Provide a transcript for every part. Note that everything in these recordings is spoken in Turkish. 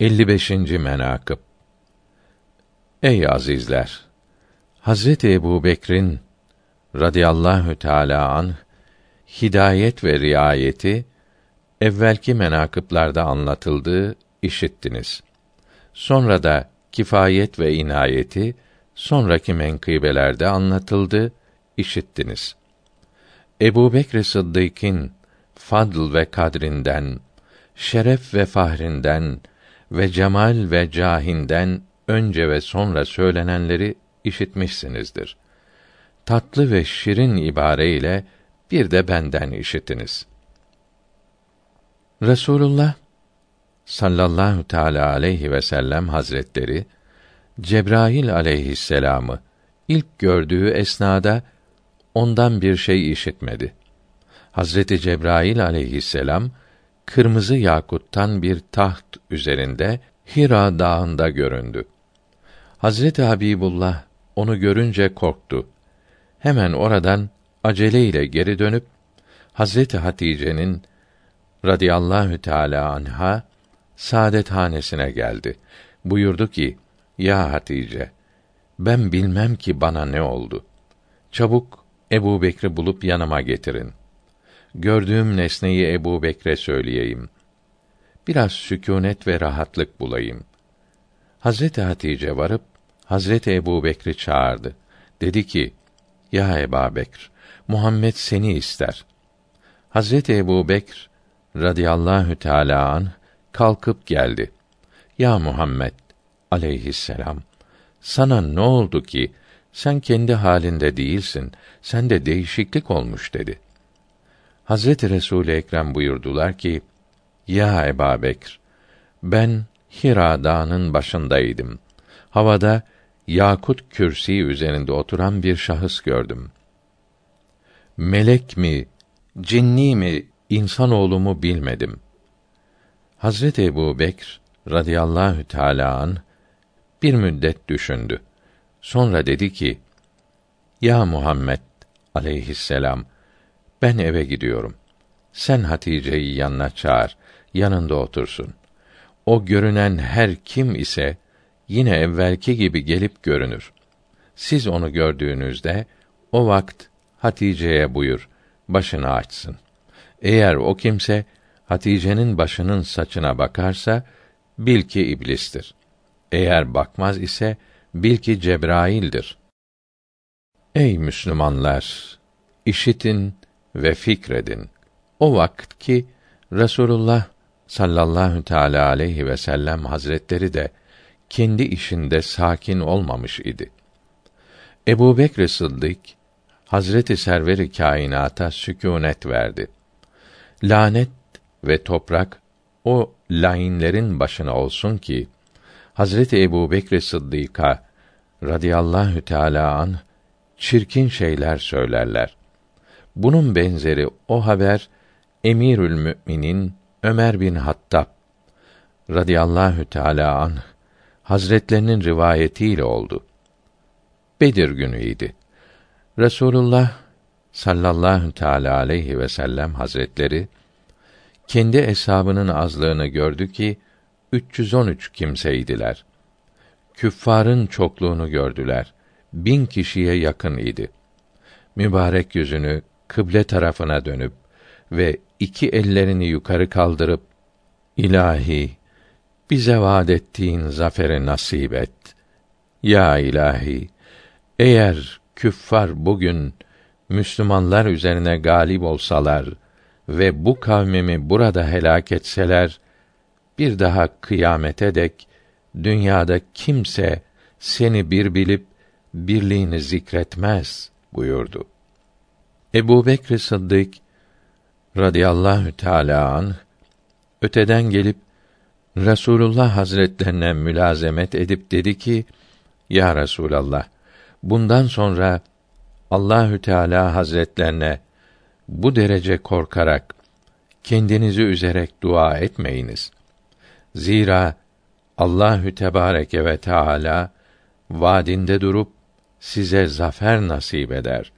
55. menakıb Ey azizler! Hazreti Ebu Bekir'in radıyallahu teâlâ anh, hidayet ve riayeti, evvelki menakıplarda anlatıldığı işittiniz. Sonra da kifayet ve inayeti, sonraki menkıbelerde anlatıldı, işittiniz. Ebu Bekr Sıddık'ın fadl ve kadrinden, şeref ve fahrinden ve cemal ve cahinden önce ve sonra söylenenleri işitmişsinizdir. Tatlı ve şirin ibare ile bir de benden işitiniz. Resulullah sallallahu teala aleyhi ve sellem hazretleri Cebrail aleyhisselamı ilk gördüğü esnada ondan bir şey işitmedi. Hazreti Cebrail aleyhisselam kırmızı yakuttan bir taht üzerinde Hira dağında göründü. Hazreti Habibullah onu görünce korktu. Hemen oradan aceleyle geri dönüp Hazreti Hatice'nin radıyallahu teala anha saadet hanesine geldi. Buyurdu ki: Ya Hatice, ben bilmem ki bana ne oldu. Çabuk Ebu Bekri bulup yanıma getirin. Gördüğüm nesneyi Ebu Bekre söyleyeyim. Biraz sükûnet ve rahatlık bulayım. Hazreti Hatice varıp Hazreti Ebu Bekri çağırdı. Dedi ki, Ya Ebu Bekr, Muhammed seni ister. Hazreti Ebu Bekr radıyallahu teâlâ an kalkıp geldi. Ya Muhammed aleyhisselam, sana ne oldu ki sen kendi halinde değilsin, sende değişiklik olmuş dedi. Hazreti Resul Ekrem buyurdular ki: Ya Eba Bekr, ben Hira Dağı'nın başındaydım. Havada yakut kürsi üzerinde oturan bir şahıs gördüm. Melek mi, cinni mi, insanoğlu mu bilmedim. Hazreti Ebu Bekr radıyallahu teâlâ an bir müddet düşündü. Sonra dedi ki: Ya Muhammed aleyhisselam ben eve gidiyorum. Sen Hatice'yi yanına çağır, yanında otursun. O görünen her kim ise yine evvelki gibi gelip görünür. Siz onu gördüğünüzde o vakt Hatice'ye buyur, başını açsın. Eğer o kimse Hatice'nin başının saçına bakarsa bil ki iblistir. Eğer bakmaz ise bil ki Cebrail'dir. Ey Müslümanlar, işitin ve fikredin. O vakit ki Resulullah sallallahu teala aleyhi ve sellem hazretleri de kendi işinde sakin olmamış idi. Ebu Bekr Sıddık Hazreti Server-i Kainat'a sükûnet verdi. Lanet ve toprak o lainlerin başına olsun ki Hazreti Ebu Bekr Sıddık'a radıyallahu teâlâ an çirkin şeyler söylerler. Bunun benzeri o haber Emirül Müminin Ömer bin Hattab radıyallahu teâlâ an Hazretlerinin rivayetiyle oldu. Bedir günüydü. Resulullah sallallahu teala aleyhi ve sellem hazretleri kendi eshabının azlığını gördü ki 313 kimseydiler. Küffarın çokluğunu gördüler. Bin kişiye yakın idi. Mübarek yüzünü kıble tarafına dönüp ve iki ellerini yukarı kaldırıp İlahi bize vaad ettiğin zafere nasip et. Ya ilahi eğer küffar bugün Müslümanlar üzerine galip olsalar ve bu kavmimi burada helak etseler bir daha kıyamete dek dünyada kimse seni bir bilip birliğini zikretmez buyurdu. Ebu Bekr Sıddık radıyallahu teâlâ anh, öteden gelip Rasulullah Hazretlerine mülazemet edip dedi ki: Ya Resulallah, bundan sonra Allahü Teala Hazretlerine bu derece korkarak kendinizi üzerek dua etmeyiniz. Zira Allahü Tebareke ve Teala vaadinde durup size zafer nasip eder.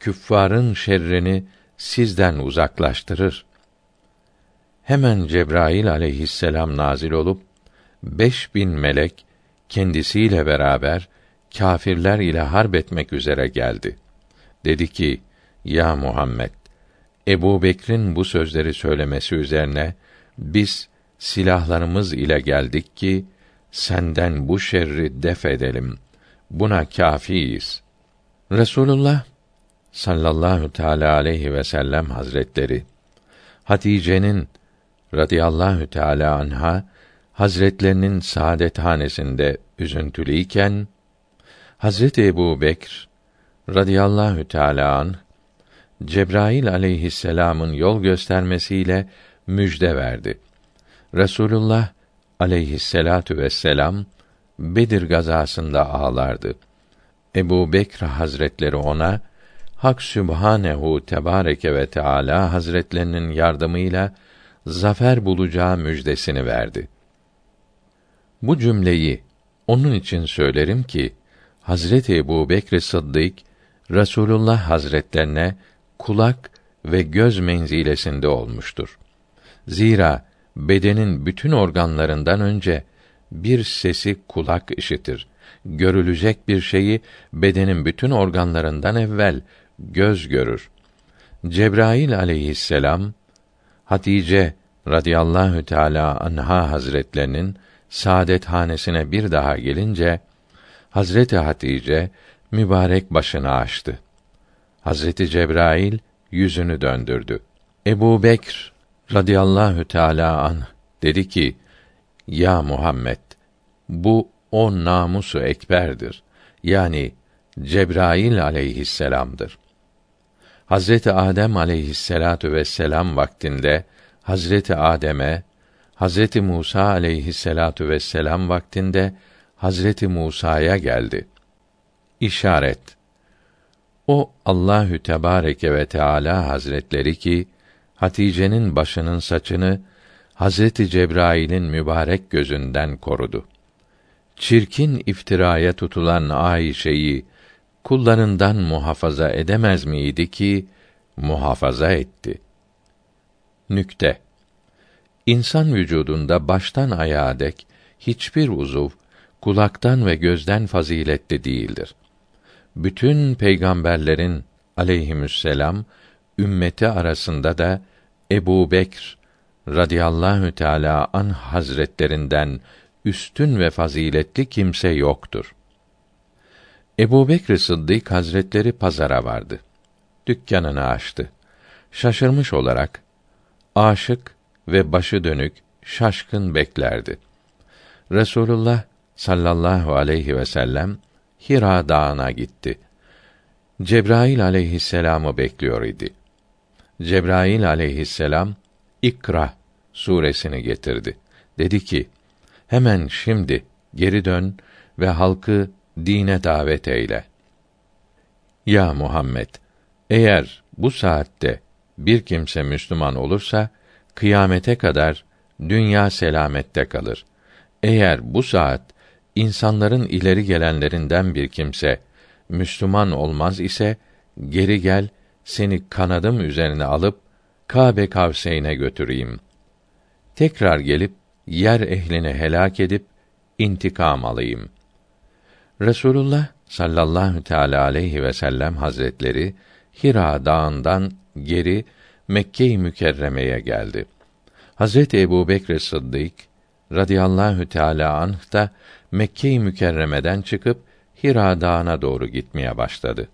Küffarın şerrini sizden uzaklaştırır. Hemen Cebrail aleyhisselam nazil olup beş bin melek kendisiyle beraber kâfirler ile harp etmek üzere geldi. Dedi ki, ya Muhammed, Ebu Bekir'in bu sözleri söylemesi üzerine biz silahlarımız ile geldik ki senden bu şerri def edelim. Buna kâfiyiz. Resulullah sallallahu teala aleyhi ve sellem hazretleri Hatice'nin radıyallahu teala anha hazretlerinin saadethanesinde üzüntülüyken Hazreti Ebu Bekr radıyallahu teala anh Cebrail aleyhisselamın yol göstermesiyle müjde verdi. Resulullah aleyhisselatu vesselam Bedir gazasında ağlardı. Ebu Bekr Hazretleri ona Hak Sübhanehu Tebareke ve Teala Hazretlerinin yardımıyla zafer bulacağı müjdesini verdi. Bu cümleyi onun için söylerim ki Hazreti Ebu Bekr Sıddık Resulullah Hazretlerine kulak ve göz menzilesinde olmuştur. Zira bedenin bütün organlarından önce bir sesi kulak işitir. Görülecek bir şeyi bedenin bütün organlarından evvel göz görür. Cebrail aleyhisselam Hatice radıyallahu teala anha hazretlerinin saadet hanesine bir daha gelince Hazreti Hatice mübarek başını açtı. Hazreti Cebrail yüzünü döndürdü. Ebu Bekr radıyallahu teala an dedi ki: Ya Muhammed, bu o namusu ekberdir. Yani Cebrail aleyhisselam'dır. Hazreti Adem aleyhisselatu vesselam vaktinde Hazreti Adem'e, Hazreti Musa aleyhisselatu vesselam vaktinde Hazreti Musa'ya geldi. İşaret O Allahü Tebareke ve Teala Hazretleri ki Hatice'nin başının saçını Hazreti Cebrail'in mübarek gözünden korudu. Çirkin iftiraya tutulan Ayşe'yi kullarından muhafaza edemez miydi ki muhafaza etti. Nükte İnsan vücudunda baştan ayağa dek hiçbir uzuv kulaktan ve gözden faziletli değildir. Bütün peygamberlerin aleyhisselam ümmeti arasında da Ebu Bekr radıyallahu teala an hazretlerinden üstün ve faziletli kimse yoktur. Ebu Bekr Sıddık Hazretleri pazara vardı. Dükkanını açtı. Şaşırmış olarak, aşık ve başı dönük, şaşkın beklerdi. Resulullah sallallahu aleyhi ve sellem Hira Dağı'na gitti. Cebrail aleyhisselamı bekliyor idi. Cebrail aleyhisselam İkra suresini getirdi. Dedi ki: Hemen şimdi geri dön ve halkı dine davet eyle. Ya Muhammed, eğer bu saatte bir kimse Müslüman olursa kıyamete kadar dünya selamette kalır. Eğer bu saat insanların ileri gelenlerinden bir kimse Müslüman olmaz ise geri gel seni kanadım üzerine alıp Kabe Kavseyn'e götüreyim. Tekrar gelip yer ehlini helak edip intikam alayım. Resulullah sallallahu teala aleyhi ve sellem hazretleri Hira dağından geri Mekke-i Mükerreme'ye geldi. Hazreti Ebu Bekr Sıddık radıyallahu teala anh da Mekke-i Mükerreme'den çıkıp Hira Dağı'na doğru gitmeye başladı.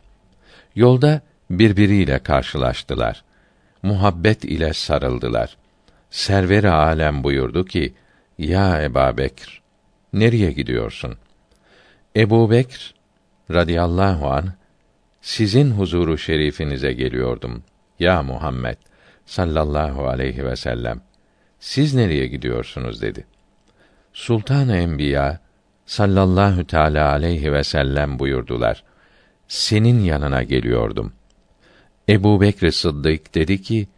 Yolda birbiriyle karşılaştılar. Muhabbet ile sarıldılar. Server-i alem buyurdu ki: Ya Ebu Bekr, nereye gidiyorsun? Ebu Bekr radıyallahu an sizin huzuru şerifinize geliyordum. Ya Muhammed sallallahu aleyhi ve sellem. Siz nereye gidiyorsunuz dedi. Sultan-ı Enbiya sallallahu teala aleyhi ve sellem buyurdular. Senin yanına geliyordum. Ebu Bekr Sıddık dedi ki,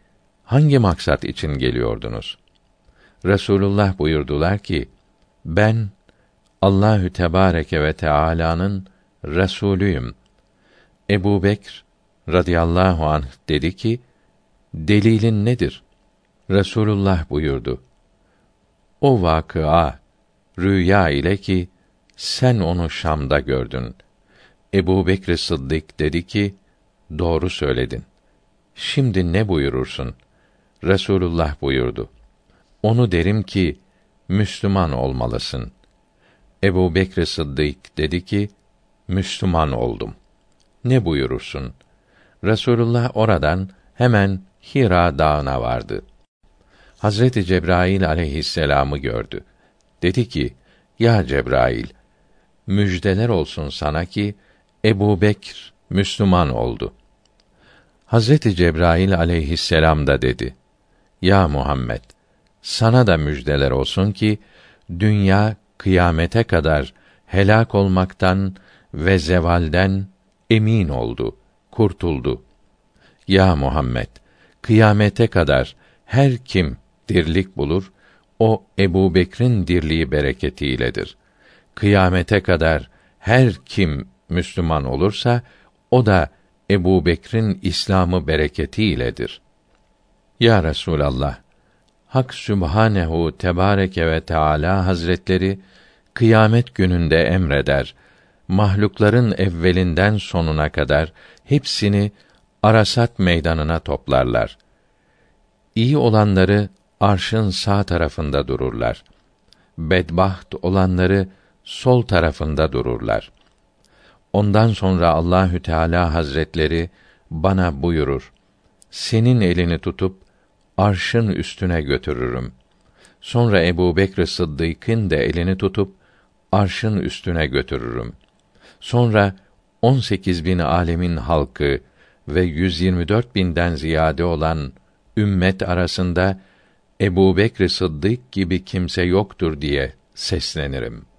hangi maksat için geliyordunuz? Resulullah buyurdular ki, ben Allahü Tebareke ve Teala'nın Resulüyüm. Ebu Bekr radıyallahu anh dedi ki, delilin nedir? Resulullah buyurdu. O vakıa rüya ile ki sen onu Şam'da gördün. Ebu Bekr Sıddık dedi ki, doğru söyledin. Şimdi ne buyurursun? Resulullah buyurdu. Onu derim ki, Müslüman olmalısın. Ebu Bekr Sıddık dedi ki, Müslüman oldum. Ne buyurursun? Resulullah oradan hemen Hira dağına vardı. Hazreti Cebrail aleyhisselamı gördü. Dedi ki: Ya Cebrail, müjdeler olsun sana ki Ebu Bekr Müslüman oldu. Hazreti Cebrail aleyhisselam da dedi: Ya Muhammed, sana da müjdeler olsun ki dünya kıyamete kadar helak olmaktan ve zevalden emin oldu, kurtuldu. Ya Muhammed, kıyamete kadar her kim dirlik bulur, o Ebu Bekr'in dirliği bereketiyledir. Kıyamete kadar her kim Müslüman olursa, o da Ebu Bekr'in İslamı bereketiyledir. Ya Resulallah, Hak Sübhanehu Tebareke ve Teala Hazretleri kıyamet gününde emreder. Mahlukların evvelinden sonuna kadar hepsini Arasat meydanına toplarlar. İyi olanları arşın sağ tarafında dururlar. Bedbaht olanları sol tarafında dururlar. Ondan sonra Allahü Teala Hazretleri bana buyurur: Senin elini tutup arşın üstüne götürürüm. Sonra Ebu Bekr Sıddık'ın da elini tutup arşın üstüne götürürüm. Sonra on sekiz bin alemin halkı ve 124 binden ziyade olan ümmet arasında Ebu Bekr Sıddık gibi kimse yoktur diye seslenirim.''